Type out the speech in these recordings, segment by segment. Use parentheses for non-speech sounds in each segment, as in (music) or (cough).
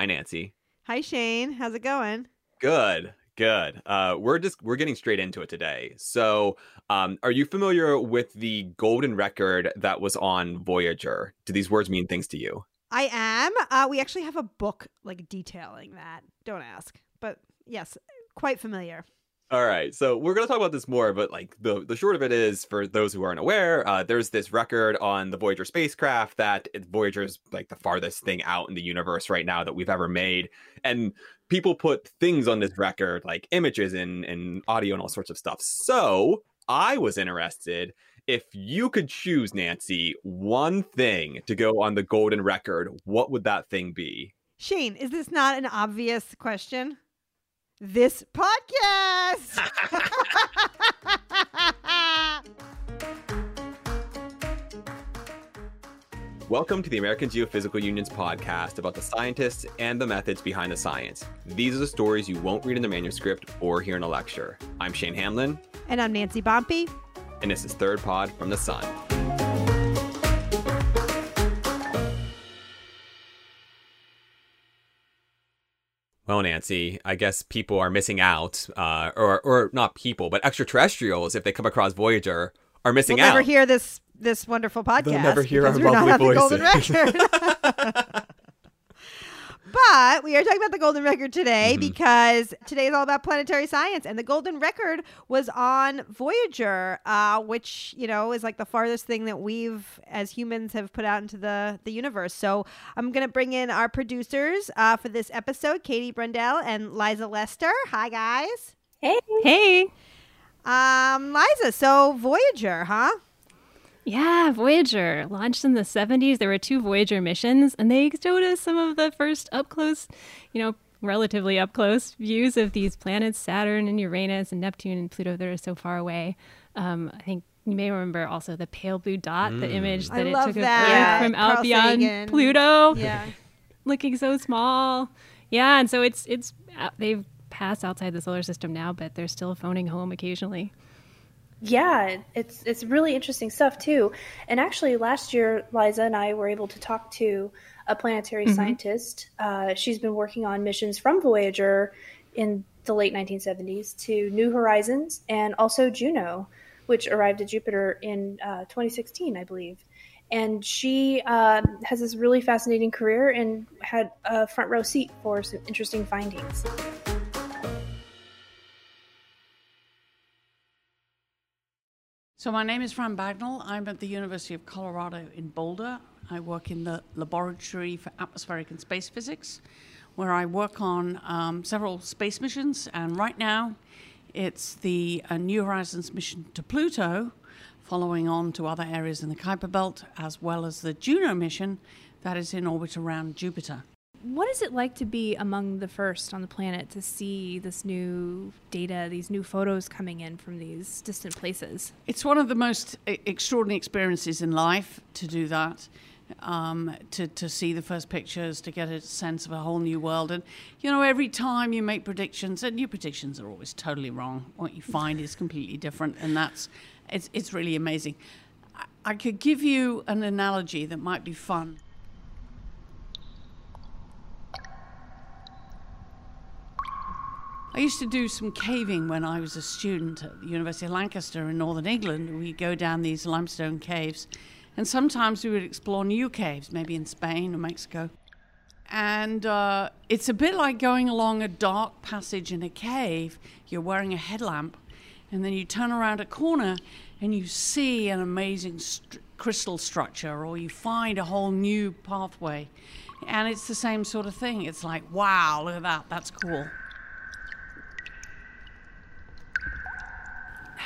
Hi, Nancy. Hi, Shane. How's it going? Good. Good. Uh, we're just we're getting straight into it today. So, um, are you familiar with the golden record that was on Voyager? Do these words mean things to you? I am. Uh, we actually have a book like detailing that. Don't ask, but yes, quite familiar. All right, so we're gonna talk about this more, but like the the short of it is, for those who aren't aware, uh, there's this record on the Voyager spacecraft that Voyager's like the farthest thing out in the universe right now that we've ever made, and people put things on this record like images and and audio and all sorts of stuff. So I was interested if you could choose, Nancy, one thing to go on the golden record, what would that thing be? Shane, is this not an obvious question? This podcast. (laughs) Welcome to the American Geophysical Union's podcast about the scientists and the methods behind the science. These are the stories you won't read in the manuscript or hear in a lecture. I'm Shane Hanlon. And I'm Nancy Bompey. And this is Third Pod from the Sun. Well, Nancy, I guess people are missing out, uh, or or not people, but extraterrestrials, if they come across Voyager, are missing we'll out. Never hear this this wonderful podcast. They'll never hear our we're lovely not voices. (laughs) The golden record. but we are talking about the golden record today Mhm. because today is all about planetary science, and the golden record was on Voyager, uh, which you know is like the farthest thing that we've as humans have put out into the the universe. So I'm gonna bring in our producers uh, for this episode, Katie Broendel and Liza Lester. Hi guys. Hey. Hey. Um, Liza, so Voyager, huh? Yeah, Voyager launched in the 70s. There were two Voyager missions, and they showed us some of the first up close, you know, relatively up close views of these planets, Saturn and Uranus and Neptune and Pluto that are so far away. Um, I think you may remember also the pale blue dot, the Mm. image I that it took that. Earth from out Carl beyond Sagan. Pluto, Yeah. (laughs) looking so small. Yeah, and so it's it's uh, they've passed outside the solar system now, but they're still phoning home occasionally. Yeah, it's it's really interesting stuff too. And actually, last year, Liza and I were able to talk to a planetary scientist. Uh, she's been working on missions from Voyager in the late 1970s to New Horizons and also Juno, which arrived at Jupiter in uh, 2016, I believe. And she um, has this really fascinating career and had a front row seat for some interesting findings. So my name is Fran Bagenal. I'm at the University of Colorado in Boulder. I work in the Laboratory for Atmospheric and Space Physics, where I work on um, several space missions. And right now, it's the uh, New Horizons mission to Pluto, following on to other areas in the Kuiper Belt, as well as the Juno mission that is in orbit around Jupiter. What is it like to be among the first on the planet to see this new data, these new photos coming in from these distant places? It's one of the most extraordinary experiences in life to do that. Um, to, to see the first pictures, to get a sense of a whole new world. And, you know, every time you make predictions, and your predictions are always totally wrong. What you find is completely different, and that's, it's, it's really amazing. I, I could give you an analogy that might be fun. I used to do some caving when I was a student at the University of Lancaster in northern England. We'd go down these limestone caves, and sometimes we would explore new caves, maybe in Spain or Mexico. And uh, it's a bit like going along a dark passage in a cave. You're wearing a headlamp, and then you turn around a corner and you see an amazing st- crystal structure, or you find a whole new pathway. And it's the same sort of thing. It's like, wow, look at that, that's cool.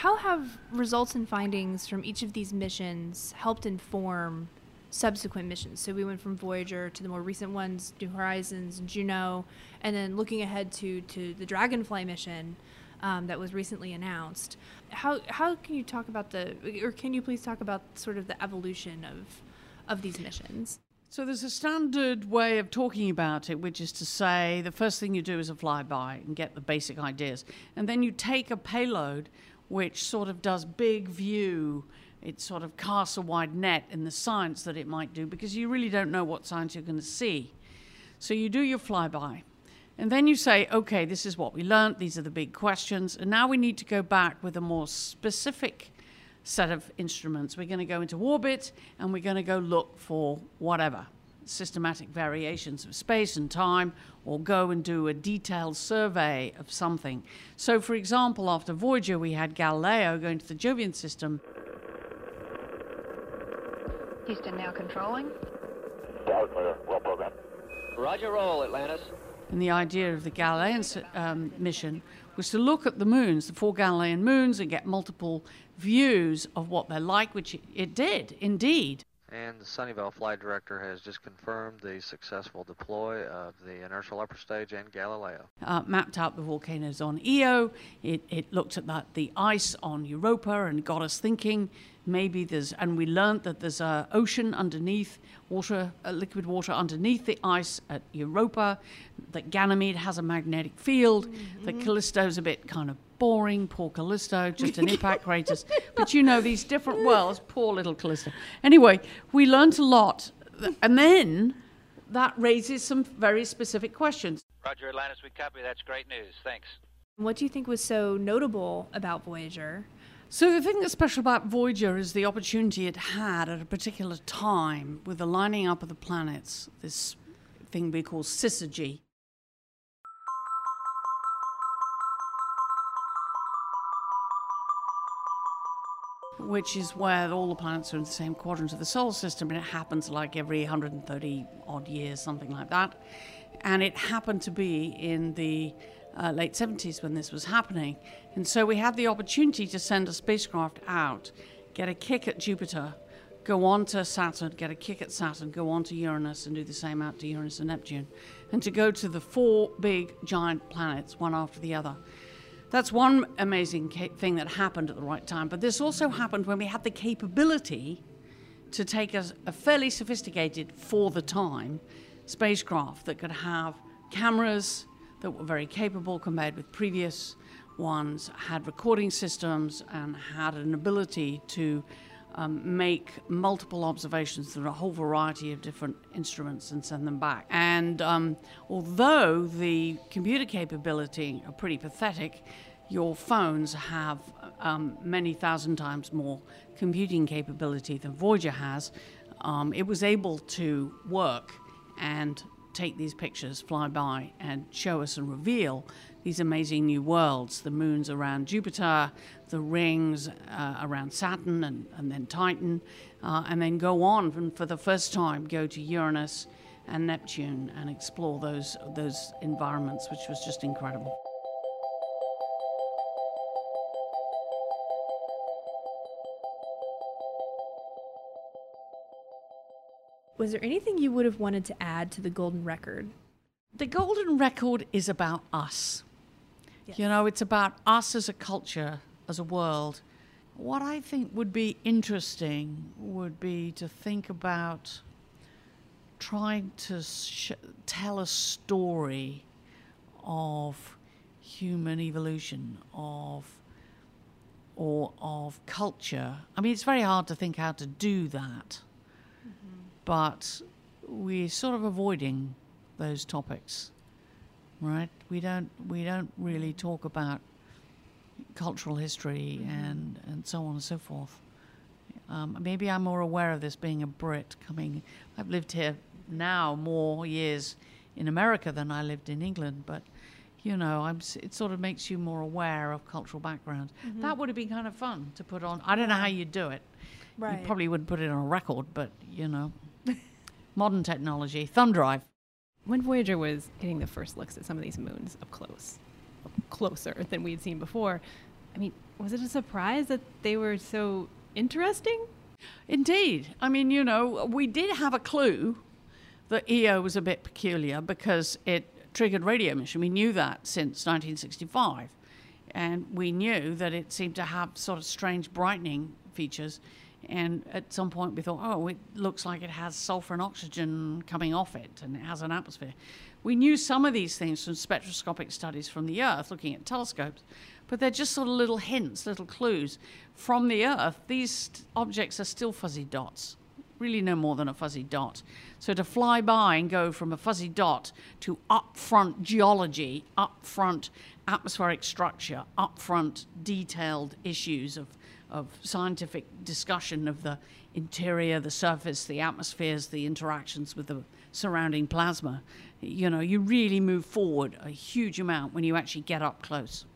How have results and findings from each of these missions helped inform subsequent missions? So we went from Voyager to the more recent ones, New Horizons Juno, and then looking ahead to, to the Dragonfly mission um, that was recently announced. How, how can you talk about the, or can you please talk about sort of the evolution of, of these missions? So there's a standard way of talking about it, which is to say the first thing you do is a flyby and get the basic ideas. And then you take a payload which sort of does big view. It sort of casts a wide net in the science that it might do because you really don't know what science you're going to see. So you do your flyby. And then you say, okay, this is what we learned. These are the big questions. And now we need to go back with a more specific set of instruments. We're going to go into orbit and we're going to go look for whatever systematic variations of space and time, or go and do a detailed survey of something. So, for example, after Voyager, we had Galileo going to the Jovian system. Houston now controlling. Tower clear. Well programmed. Roger roll, Atlantis. And the idea of the Galilean um, mission was to look at the moons, the four Galilean moons, and get multiple views of what they're like, which it, it did indeed. And the Sunnyvale flight director has just confirmed the successful deploy of the inertial upper stage and Galileo. Uh, mapped out the volcanoes on Io. It, it looked at that, the ice on Europa and got us thinking maybe there's, and we learned that there's an ocean underneath, water, uh, liquid water underneath the ice at Europa, that Ganymede has a magnetic field, mm-hmm. that Callisto's a bit kind of boring, poor Callisto, just an (laughs) impact crater. But you know, these different worlds, poor little Callisto. Anyway, we learned a lot. And then that raises some very specific questions. Roger, Atlantis, we copy. That's great news. Thanks. What do you think was so notable about Voyager? So, the thing that's special about Voyager is the opportunity it had at a particular time with the lining up of the planets, this thing we call syzygy. Which is where all the planets are in the same quadrant of the solar system, and it happens like every 130 odd years, something like that. And it happened to be in the uh, late 70s when this was happening. And so we had the opportunity to send a spacecraft out, get a kick at Jupiter, go on to Saturn, get a kick at Saturn, go on to Uranus, and do the same out to Uranus and Neptune, and to go to the four big giant planets, one after the other. That's one amazing thing that happened at the right time. But this also happened when we had the capability to take a, a fairly sophisticated, for the time, spacecraft that could have cameras that were very capable compared with previous ones, had recording systems, and had an ability to um, make multiple observations through a whole variety of different instruments and send them back. And um, although the computer capability are pretty pathetic, your phones have um, many thousand times more computing capability than Voyager has. Um, it was able to work and take these pictures, fly by, and show us and reveal these amazing new worlds the moons around Jupiter, the rings uh, around Saturn and, and then Titan, uh, and then go on and for the first time go to Uranus and Neptune and explore those, those environments, which was just incredible. Was there anything you would have wanted to add to the Golden Record? The Golden Record is about us. Yes. You know, it's about us as a culture, as a world. What I think would be interesting would be to think about trying to sh- tell a story of human evolution, of or of culture. I mean, it's very hard to think how to do that mm-hmm. but we're sort of avoiding those topics, right? We don't we don't really talk about cultural history mm-hmm. and and so on and so forth. Um, maybe I'm more aware of this being a Brit coming. I've lived here now more years in America than I lived in England, but you know, I'm, it sort of makes you more aware of cultural background. Mm-hmm. That would have been kind of fun to put on. I don't know how you do it. Right. You probably wouldn't put it on a record, but you know (laughs) modern technology, thumb drive. When Voyager was getting the first looks at some of these moons up close, closer than we'd seen before, I mean, was it a surprise that they were so interesting? Indeed. I mean, you know, we did have a clue that Io was a bit peculiar because it triggered radio emission. We knew that since 1965. And we knew that it seemed to have sort of strange brightening features and at some point we thought, oh, it looks like it has sulfur and oxygen coming off it and it has an atmosphere. We knew some of these things from spectroscopic studies from the Earth, looking at telescopes, but they're just sort of little hints, little clues. From the Earth, these objects are still fuzzy dots. really no more than a fuzzy dot. So to fly by and go from a fuzzy dot to upfront geology, upfront atmospheric structure, upfront detailed issues of, of scientific discussion of the interior, the surface, the atmospheres, the interactions with the surrounding plasma, you know, you really move forward a huge amount when you actually get up close.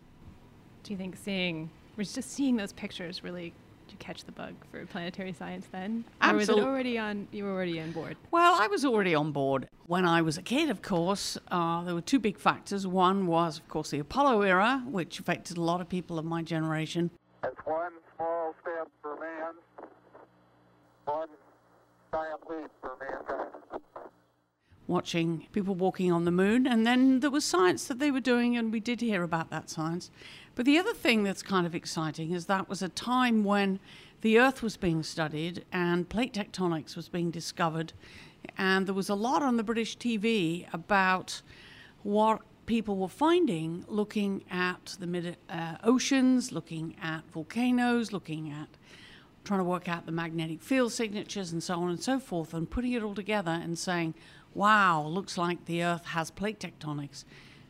Do you think seeing, was just seeing those pictures really did you catch the bug for planetary science then? Or was it already on, you were already on board? Well, I was already on board. When I was a kid, of course, uh, there were two big factors. One was, of course, the Apollo era, which affected a lot of people of my generation. That's one small step for man, one giant leap for mankind. watching people walking on the moon. And then there was science that they were doing, and we did hear about that science. But the other thing that's kind of exciting is that was a time when the Earth was being studied and plate tectonics was being discovered. And there was a lot on the British TV about what people were finding looking at the mid uh, oceans, looking at volcanoes, looking at trying to work out the magnetic field signatures and so on and so forth, and putting it all together and saying, wow, looks like the Earth has plate tectonics.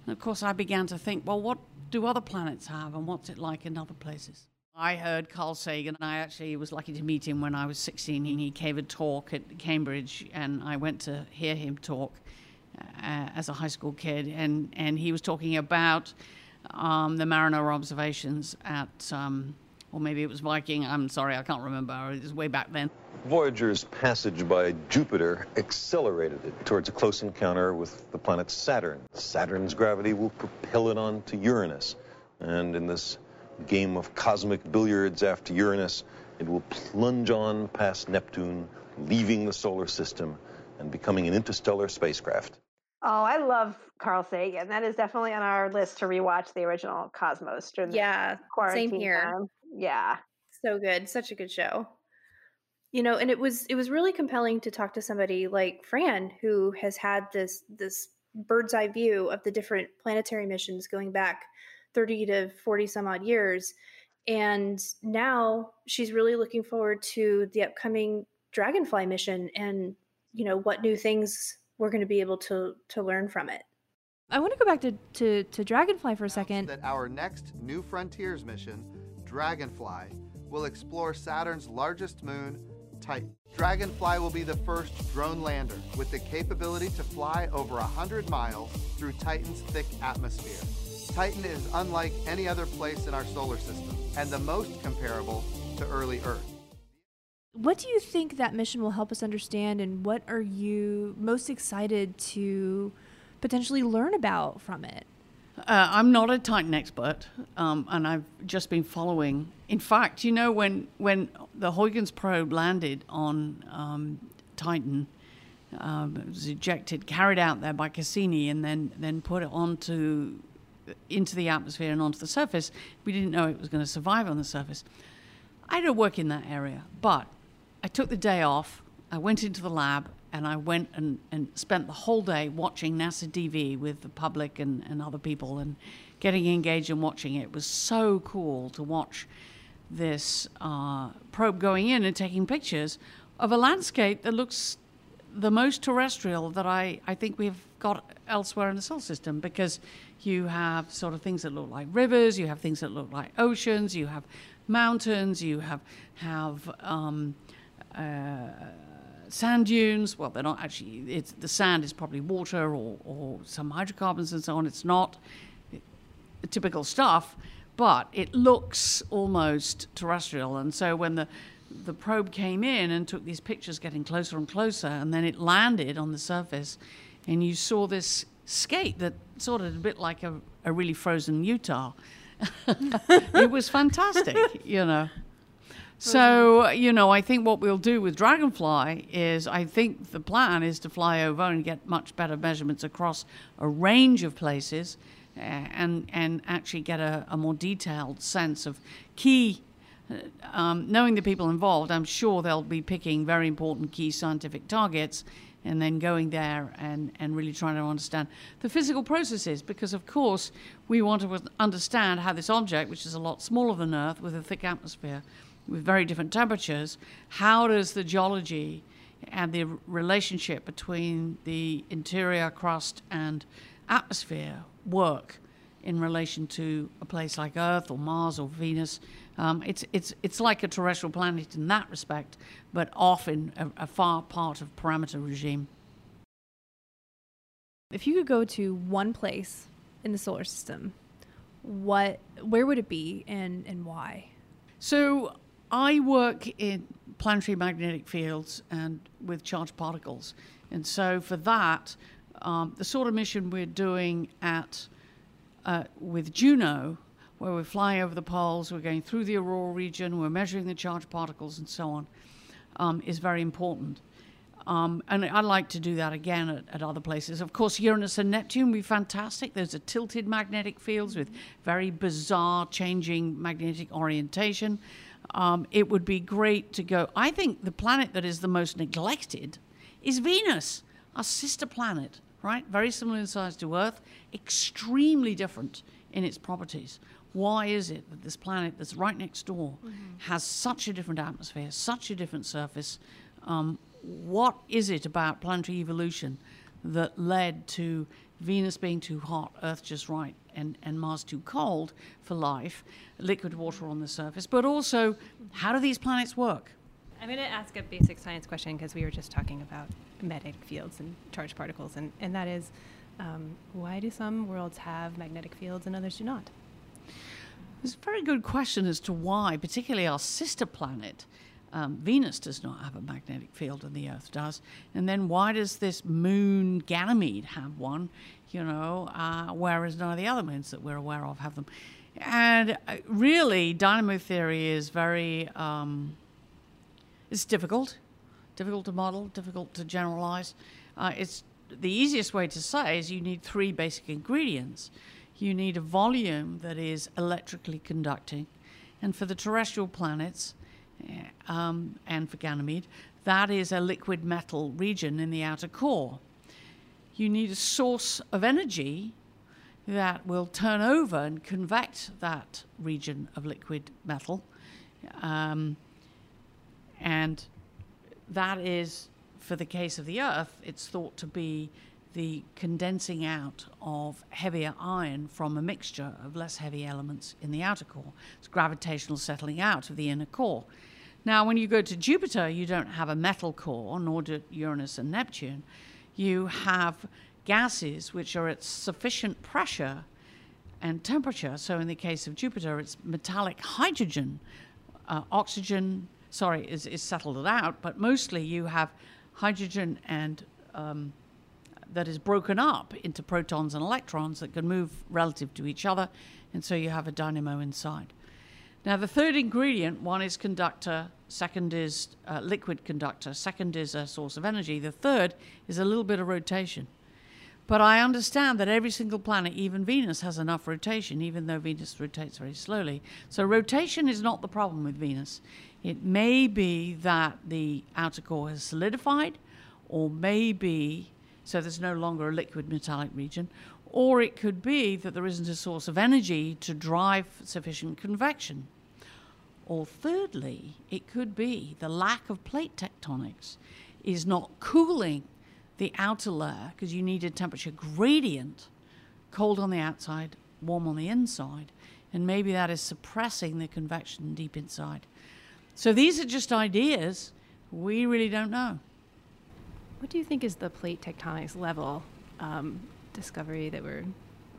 And of course, I began to think, well, what do other planets have, and what's it like in other places? I heard Carl Sagan, and I actually was lucky to meet him when I was 16. and He gave a talk at Cambridge, and I went to hear him talk uh, as a high school kid, and, and he was talking about um, the Mariner observations at, um, or maybe it was Viking. I'm sorry, I can't remember. It was way back then. Voyager's passage by Jupiter accelerated it towards a close encounter with the planet Saturn. Saturn's gravity will propel it on to Uranus. And in this game of cosmic billiards after Uranus, it will plunge on past Neptune, leaving the solar system and becoming an interstellar spacecraft. Oh, I love Carl Sagan. That is definitely on our list to rewatch the original Cosmos during the Yeah, quarantine same here. time. Yeah. So good, such a good show. You know, and it was it was really compelling to talk to somebody like Fran who has had this this bird's eye view of the different planetary missions going back 30 to 40 some odd years. And now she's really looking forward to the upcoming Dragonfly mission and, you know, what new things we're going to be able to to learn from it. I want to go back to, to, to Dragonfly for a second. that our next New Frontiers mission, Dragonfly, will explore Saturn's largest moon, Titan. Dragonfly will be the first drone lander with the capability to fly over a 100 miles through Titan's thick atmosphere. Titan is unlike any other place in our solar system and the most comparable to early Earth. What do you think that mission will help us understand, and what are you most excited to potentially learn about from it? Uh, I'm not a Titan expert, um, and I've just been following. In fact, you know, when when the Huygens probe landed on um, Titan, um, it was ejected, carried out there by Cassini, and then then put it onto into the atmosphere and onto the surface. We didn't know it was going to survive on the surface. I don't work in that area, but I took the day off. I went into the lab and I went and, and spent the whole day watching NASA TV with the public and, and other people and getting engaged and watching it. It was so cool to watch this uh, probe going in and taking pictures of a landscape that looks the most terrestrial that I, I think we've got elsewhere in the solar system because you have sort of things that look like rivers, you have things that look like oceans, you have mountains, you have have um, Uh, sand dunes. Well, they're not actually. It's the sand is probably water or, or some hydrocarbons and so on. It's not typical stuff, but it looks almost terrestrial. And so when the the probe came in and took these pictures, getting closer and closer, and then it landed on the surface, and you saw this skate that sort of a bit like a, a really frozen Utah. (laughs) it was fantastic, you know. So, you know, I think what we'll do with Dragonfly is I think the plan is to fly over and get much better measurements across a range of places uh, and, and actually get a, a more detailed sense of key. uh, Um, knowing the people involved, I'm sure they'll be picking very important key scientific targets and then going there and, and really trying to understand the physical processes because, of course, we want to understand how this object, which is a lot smaller than Earth with a thick atmosphere, with very different temperatures, how does the geology and the relationship between the interior crust and atmosphere work in relation to a place like Earth or Mars or Venus. Um, it's, it's, it's like a terrestrial planet in that respect, but off in a, a far part of parameter regime. If you could go to one place in the solar system, what where would it be and and why? So I work in planetary magnetic fields and with charged particles, and so for that, um, the sort of mission we're doing at uh, with Juno, where we're flying over the poles, we're going through the aurora region, we're measuring the charged particles, and so on, um, is very important. Um, and I'd like to do that again at, at, other places. Of course, Uranus and Neptune would be fantastic. Those are tilted magnetic fields with very bizarre changing magnetic orientation. Um, it would be great to go. I think the planet that is the most neglected is Venus, our sister planet, right? Very similar in size to Earth, extremely different in its properties. Why is it that this planet that's right next door mm-hmm. has such a different atmosphere, such a different surface? Um, what is it about planetary evolution that led to Venus being too hot, Earth just right, and, and Mars too cold for life, liquid water on the surface, but also how do these planets work? I'm going to ask a basic science question because we were just talking about magnetic fields and charged particles, and, and that is um, why do some worlds have magnetic fields and others do not? It's a very good question as to why, particularly our sister planet um, Venus does not have a magnetic field and the Earth does. And then why does this moon Ganymede have one, you know, uh, whereas none of the other moons that we're aware of have them? And uh, really, dynamo theory is very, um, it's difficult, difficult to model, difficult to generalize. Uh, it's the easiest way to say is you need three basic ingredients. You need a volume that is electrically conducting, and for the terrestrial planets, um, and for Ganymede, that is a liquid metal region in the outer core. You need a source of energy that will turn over and convect that region of liquid metal. Um, and that is, for the case of the Earth, it's thought to be the condensing out of heavier iron from a mixture of less heavy elements in the outer core. It's gravitational settling out of the inner core. Now, when you go to Jupiter, you don't have a metal core, nor do Uranus and Neptune. You have gases which are at sufficient pressure and temperature. So, in the case of Jupiter, it's metallic hydrogen. Uh, oxygen, sorry, is, is settled out, but mostly you have hydrogen and um, that is broken up into protons and electrons that can move relative to each other, and so you have a dynamo inside. Now, the third ingredient one is conductor, second is uh, liquid conductor, second is a source of energy, the third is a little bit of rotation. But I understand that every single planet, even Venus, has enough rotation, even though Venus rotates very slowly. So, rotation is not the problem with Venus. It may be that the outer core has solidified, or maybe so there's no longer a liquid metallic region, or it could be that there isn't a source of energy to drive sufficient convection. Or thirdly, it could be the lack of plate tectonics is not cooling the outer layer because you need a temperature gradient, cold on the outside, warm on the inside, and maybe that is suppressing the convection deep inside. So these are just ideas. We really don't know. What do you think is the plate tectonics level um, discovery that we're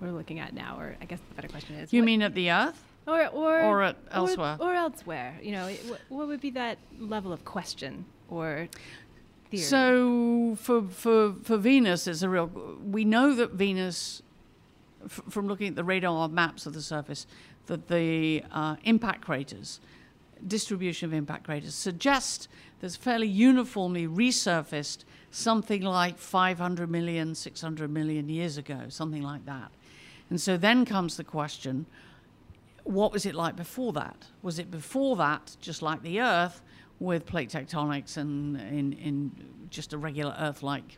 we're looking at now? Or I guess the better question is, you mean at the Earth, or or or at elsewhere, or, or elsewhere? You know, what, what would be that level of question or Theory. So for for for Venus, it's a real. We know that Venus, f- from looking at the radar maps of the surface, that the uh, impact craters, distribution of impact craters, suggest there's fairly uniformly resurfaced something like 500 million, 600 million years ago, something like that. And so then comes the question what was it like before that? Was it before that just like the Earth with plate tectonics and in, in just a regular Earth like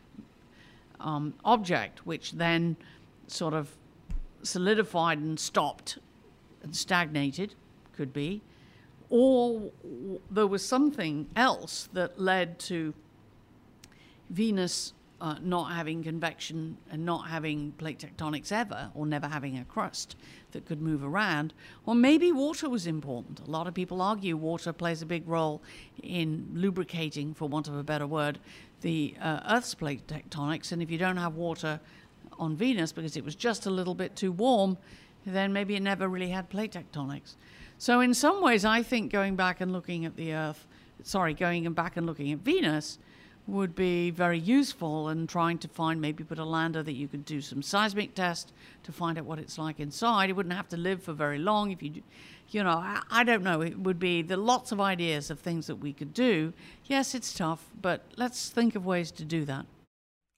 um, object, which then sort of solidified and stopped and stagnated? Could be. Or there was something else that led to Venus uh, not having convection and not having plate tectonics ever, or never having a crust that could move around, or maybe water was important. A lot of people argue water plays a big role in lubricating, for want of a better word, the uh, Earth's plate tectonics. And if you don't have water on Venus because it was just a little bit too warm, then maybe it never really had plate tectonics. So, in some ways, I think going back and looking at the Earth, sorry, going back and looking at Venus would be very useful and trying to find maybe put a lander that you could do some seismic test to find out what it's like inside. It wouldn't have to live for very long if you, you know, I, I don't know. It would be there lots of ideas of things that we could do. Yes, it's tough, but let's think of ways to do that.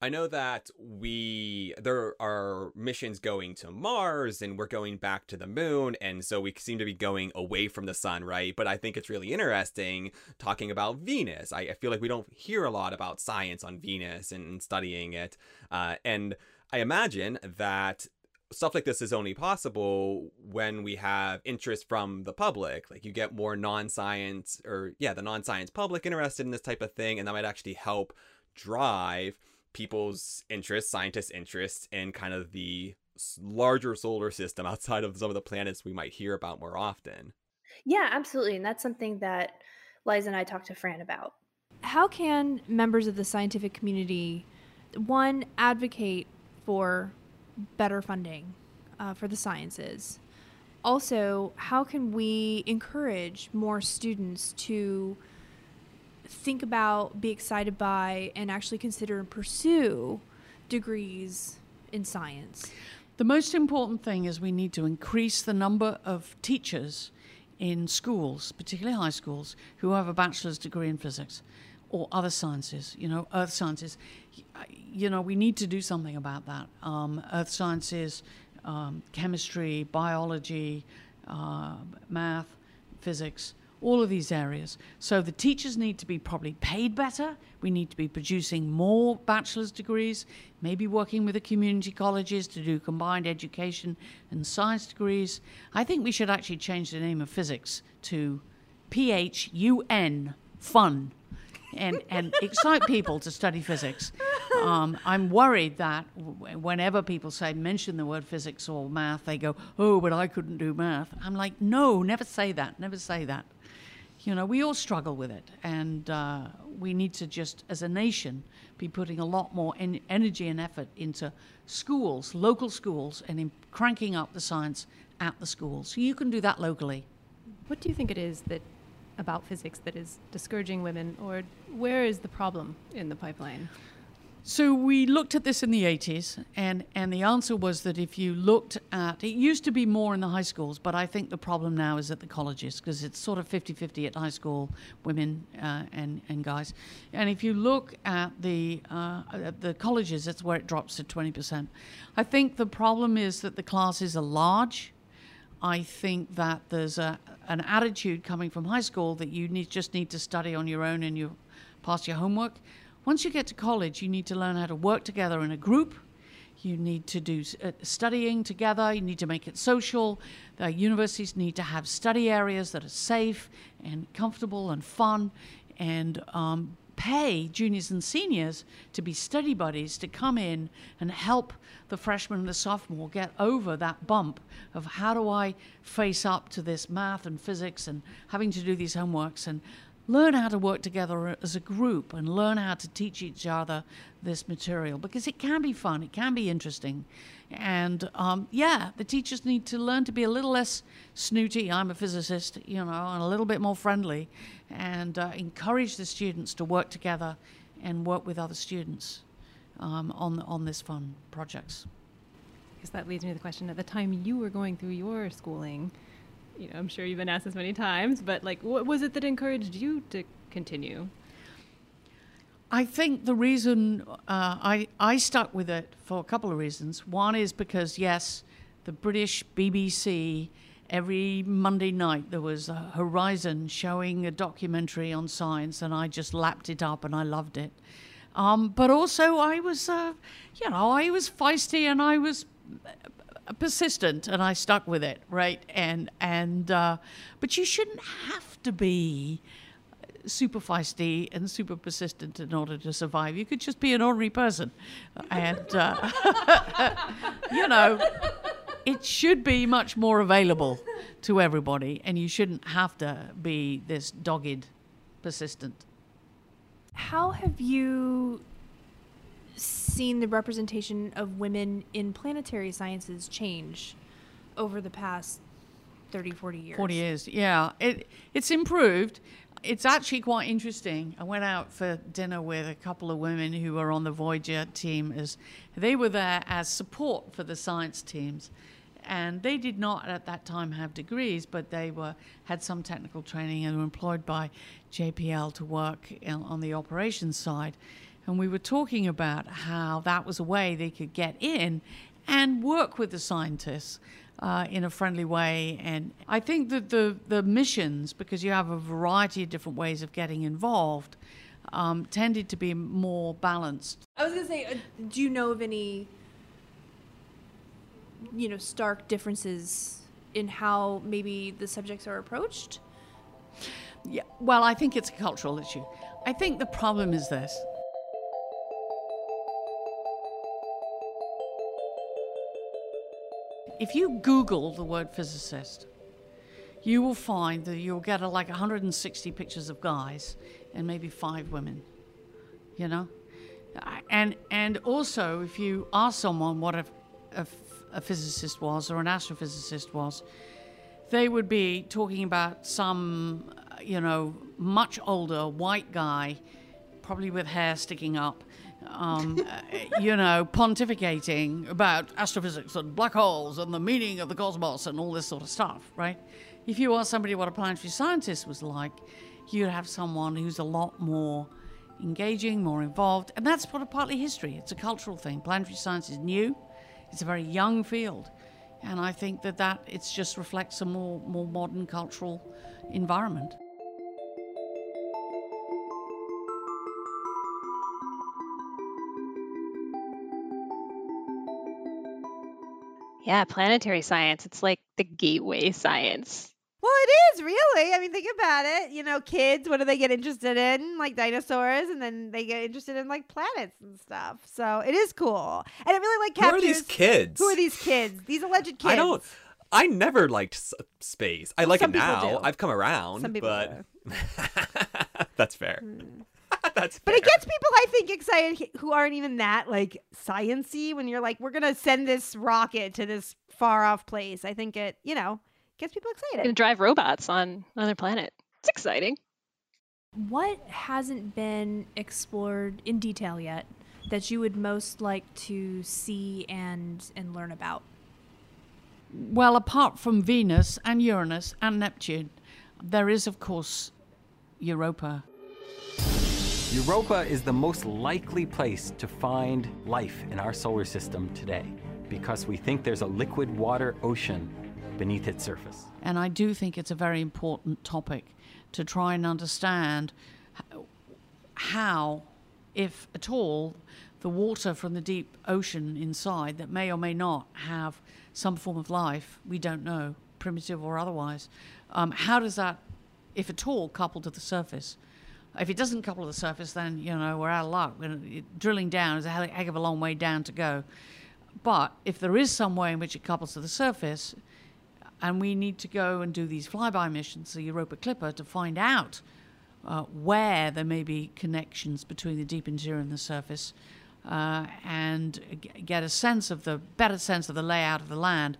I know that we there are missions going to Mars and we're going back to the moon and so we seem to be going away from the sun, right? But I think it's really interesting talking about Venus. I, I feel like we don't hear a lot about science on Venus and studying it. Uh, and I imagine that stuff like this is only possible when we have interest from the public. Like you get more non-science or yeah, the non-science public interested in this type of thing and that might actually help drive people's interests, scientists' interests in kind of the larger solar system (laughs) outside of some of the planets we might hear about more often. Yeah, absolutely. And that's something that Liza and I talked to Fran about. How can members of the scientific community, one, advocate for better funding uh, for the sciences? Also, how can we encourage more students to think about, be excited by, and actually consider and pursue degrees in science? The most important thing is we need to increase the number of teachers in schools, particularly high schools, who have a bachelor's degree in physics or other sciences, you know, earth sciences. You know, we need to do something about that. Um, earth sciences, um, chemistry, biology, uh, math, physics all of these areas. So the teachers need to be probably paid better. We need to be producing more bachelor's degrees, maybe working with the community colleges to do combined education and science degrees. I think we should actually change the name of physics to P H U N, fun. And, and (laughs) excite people to study physics. Um, I'm worried that w- whenever people say mention the word physics or math, they go, "Oh, but I couldn't do math." I'm like, "No, never say that. Never say that." You know, we all struggle with it, and uh, we need to just, as a nation, be putting a lot more en- energy and effort into schools, local schools, and in cranking up the science at the schools. So you can do that locally. What do you think it is that about physics that is discouraging women, or where is the problem in the pipeline? So we looked at this in the 80s, and, and the answer was that if you looked at it used to be more in the high schools, but I think the problem now is at the colleges because it's sort of 50 50 at high school, women uh, and, and guys. And if you look at the, uh, at the colleges, that's where it drops to 20%. I think the problem is that the classes are large. I think that there's a, an attitude coming from high school that you need, just need to study on your own and you pass your homework. Once you get to college, you need to learn how to work together in a group. You need to do uh, studying together. You need to make it social. The universities need to have study areas that are safe and comfortable and fun, and um, pay juniors and seniors to be study buddies to come in and help the freshman and the sophomore get over that bump of how do I face up to this math and physics and having to do these homeworks and learn how to work together as a group and learn how to teach each other this material because it can be fun, it can be interesting. And um, yeah, the teachers need to learn to be a little less snooty. I'm a physicist, you know, and a little bit more friendly and uh, encourage the students to work together and work with other students um, on, on this fun projects. Because that leads me to the question at the time you were going through your schooling, you know, I'm sure you've been asked this many times, but like, what was it that encouraged you to continue? I think the reason uh, I I stuck with it for a couple of reasons. One is because yes, the British BBC every Monday night there was a Horizon showing a documentary on science, and I just lapped it up and I loved it. Um, but also I was, uh, you know, I was feisty and I was persistent and I stuck with it, right? And and uh, but you shouldn't have to be super feisty and super persistent in order to survive. You could just be an ordinary person. And, uh, (laughs) you know, it should be much more available to everybody, and you shouldn't have to be this dogged, persistent. How have you seen the representation of women in planetary sciences change over the past 30, 40 years? 40 years, yeah. It, it's improved. It's actually quite interesting. I went out for dinner with a couple of women who were on the Voyager team as they were there as support for the science teams. And they did not at that time have degrees, but they were had some technical training and were employed by JPL to work in, on the operations side. And we were talking about how that was a way they could get in and work with the scientists uh, in a friendly way. And I think that the, the missions, because you have a variety of different ways of getting involved, um, tended to be more balanced. I was going to say, uh, do you know of any, you know, stark differences in how maybe the subjects are approached? Yeah, well, I think it's a cultural issue. I think the problem is this if you Google the word physicist, you will find that you'll get uh, a, like 160 pictures of guys and maybe five women. You know, uh, and and also if you ask someone what a, a, a physicist was or an astrophysicist was, they would be talking about some uh, you know much older white guy, probably with hair sticking up, um, (laughs) uh, you know, pontificating about astrophysics and black holes and the meaning of the cosmos and all this sort of stuff, right? If you ask somebody what a planetary scientist was like, you'd have someone who's a lot more engaging, more involved, and that's part of partly history. It's a cultural thing. Planetary science is new; it's a very young field, and I think that that it just reflects a more more modern cultural environment. Yeah, planetary science. It's like the gateway science. Well, it is really. I mean, think about it. You know, kids, what do they get interested in? Like dinosaurs, and then they get interested in like planets and stuff. So it is cool, and it really like Who are these kids? Who are these kids? These alleged kids. I don't. I never liked s- space. I like some it now. do. I've come around, Some people but (laughs) that's fair. Hmm. (laughs) that's But it gets people, I think, excited who aren't even that like sciency. When you're like, we're gonna send this rocket to this far off place. I think it, you know, gets people Gonna excited. drive robots on another planet. It's exciting. What hasn't been explored in detail yet that you would most like to see and and learn about? Well, apart from Venus and Uranus and Neptune, there is, of course, Europa. Europa is the most likely place to find life in our solar system today because we think there's a liquid water ocean beneath its surface. And I do think it's a very important topic to try and understand how, if at all, the water from the deep ocean inside that may or may not have some form of life, we don't know, primitive or otherwise, um, how does that, if at all, couple to the surface? If it doesn't couple to the surface, then you know we're out of luck. Drilling down is a heck of a long way down to go. But if there is some way in which it couples to the surface, and we need to go and do these flyby missions, the Europa Clipper, to find out uh, where there may be connections between the deep interior and the surface, uh, and get a sense of the better sense of the layout of the land.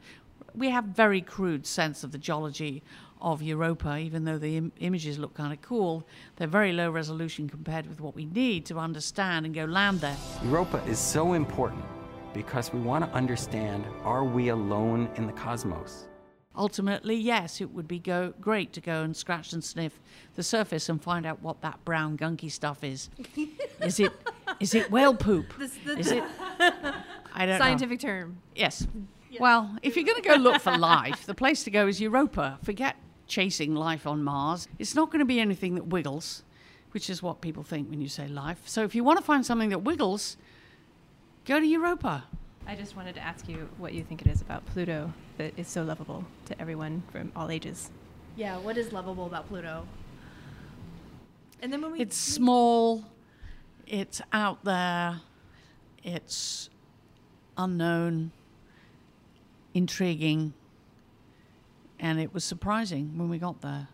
We have very crude sense of the geology of Europa, even though the Im- images look kind of cool. They're very low resolution compared with what we need to understand and go land there. Europa is so important because we want to understand are we alone in the cosmos? Ultimately, yes, it would be go great to go and scratch and sniff the surface and find out what that brown gunky stuff is. (laughs) is it is it whale poop? This- the- is it? (laughs) I don't Scientific know. term. Yes. Well, if you're going to go look for life, the place to go is Europa. Forget chasing life on Mars. It's not going to be anything that wiggles, which is what people think when you say life. So if you want to find something that wiggles, go to Europa. I just wanted to ask you what you think it is about Pluto that is so lovable to everyone from all ages. Yeah, what is lovable about Pluto? And then when we It's small, it's out there, it's unknown, intriguing, and it was surprising when we got there.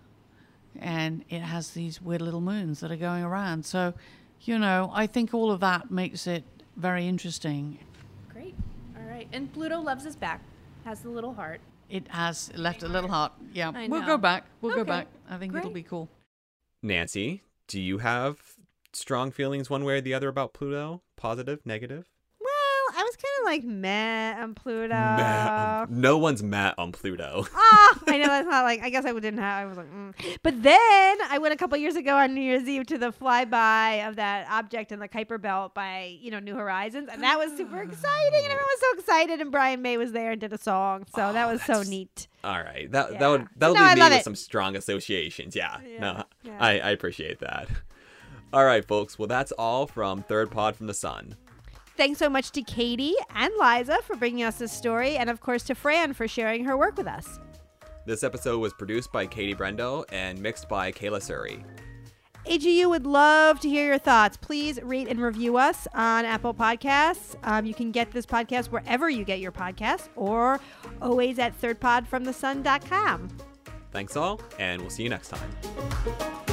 And it has these weird little moons that are going around. So, you know, I think all of that makes it very interesting. Great. All right. And Pluto loves us back. Has the little heart. It has left a little heart. Yeah, we'll go back. We'll go back. I think it'll be cool. Nancy, do you have strong feelings one way or the other about Pluto? Positive, negative? Well, I was kind of like meh on Pluto. Meh. No one's mad on Pluto. (laughs) Ah, I know that's not like. I guess I didn't have. I was like, mm. but then I went a couple years ago on New Year's Eve to the flyby of that object in the Kuiper Belt by you know New Horizons, and that was super exciting, and everyone was so excited. And Brian May was there and did a song, so that was so neat. All right, that that would that'll No, leave me with it. some strong associations. Yeah, no, yeah. I, I appreciate that. All right, folks. Well, that's all from Third Pod from the Sun. Thanks so much to Katie and Liza for bringing us this story, and of course to Fran for sharing her work with us. This episode was produced by Katie Broendel and mixed by Kayla Suri. AGU would love to hear your thoughts. Please rate and review us on Apple Podcasts. Um, you can get this podcast wherever you get your podcasts or always at thirdpodfromthesun.com. Thanks all, and we'll see you next time.